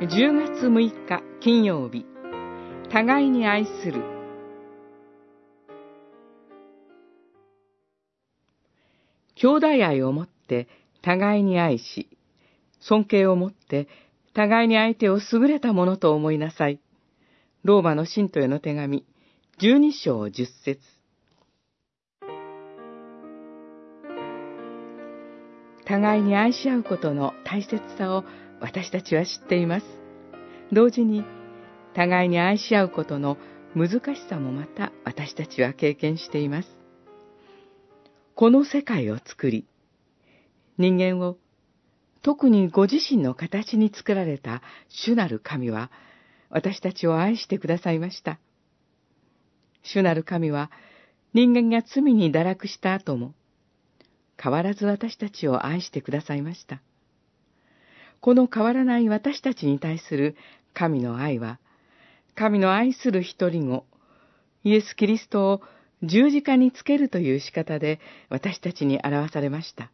10月6日金曜日。互いに愛する。兄弟愛をもって互いに愛し尊敬をもって互いに相手を優れたものと思いなさい。ローマの信徒への手紙、12章10節。互いに愛し合うことの大切さを私たちは知っています。同時に、互いに愛し合うことの難しさもまた私たちは経験しています。この世界を作り、人間を特にご自身の形に作られた主なる神は、私たちを愛してくださいました。主なる神は、人間が罪に堕落した後も、変わらず私たちを愛してくださいました。この変わらない私たちに対する神の愛は、神の愛する一人子、イエス・キリストを十字架につけるという仕方で私たちに表されました。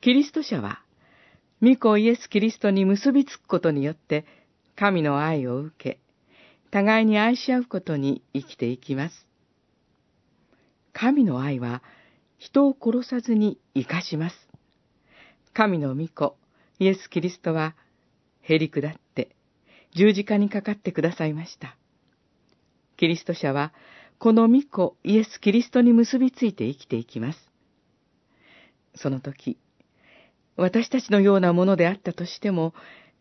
キリスト者は、御子イエス・キリストに結びつくことによって、神の愛を受け、互いに愛し合うことに生きていきます。神の愛は、人を殺さずに生かします。神の御子、イエス・キリストは、へり下って、十字架にかかってくださいました。キリスト者は、この御子、イエス・キリストに結びついて生きていきます。その時、私たちのようなものであったとしても、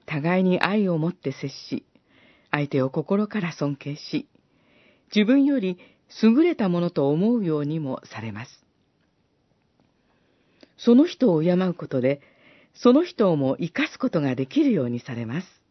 互いに愛を持って接し、相手を心から尊敬し、自分より優れたものと思うようにもされます。その人を敬うことで、その人をも生かすことができるようにされます。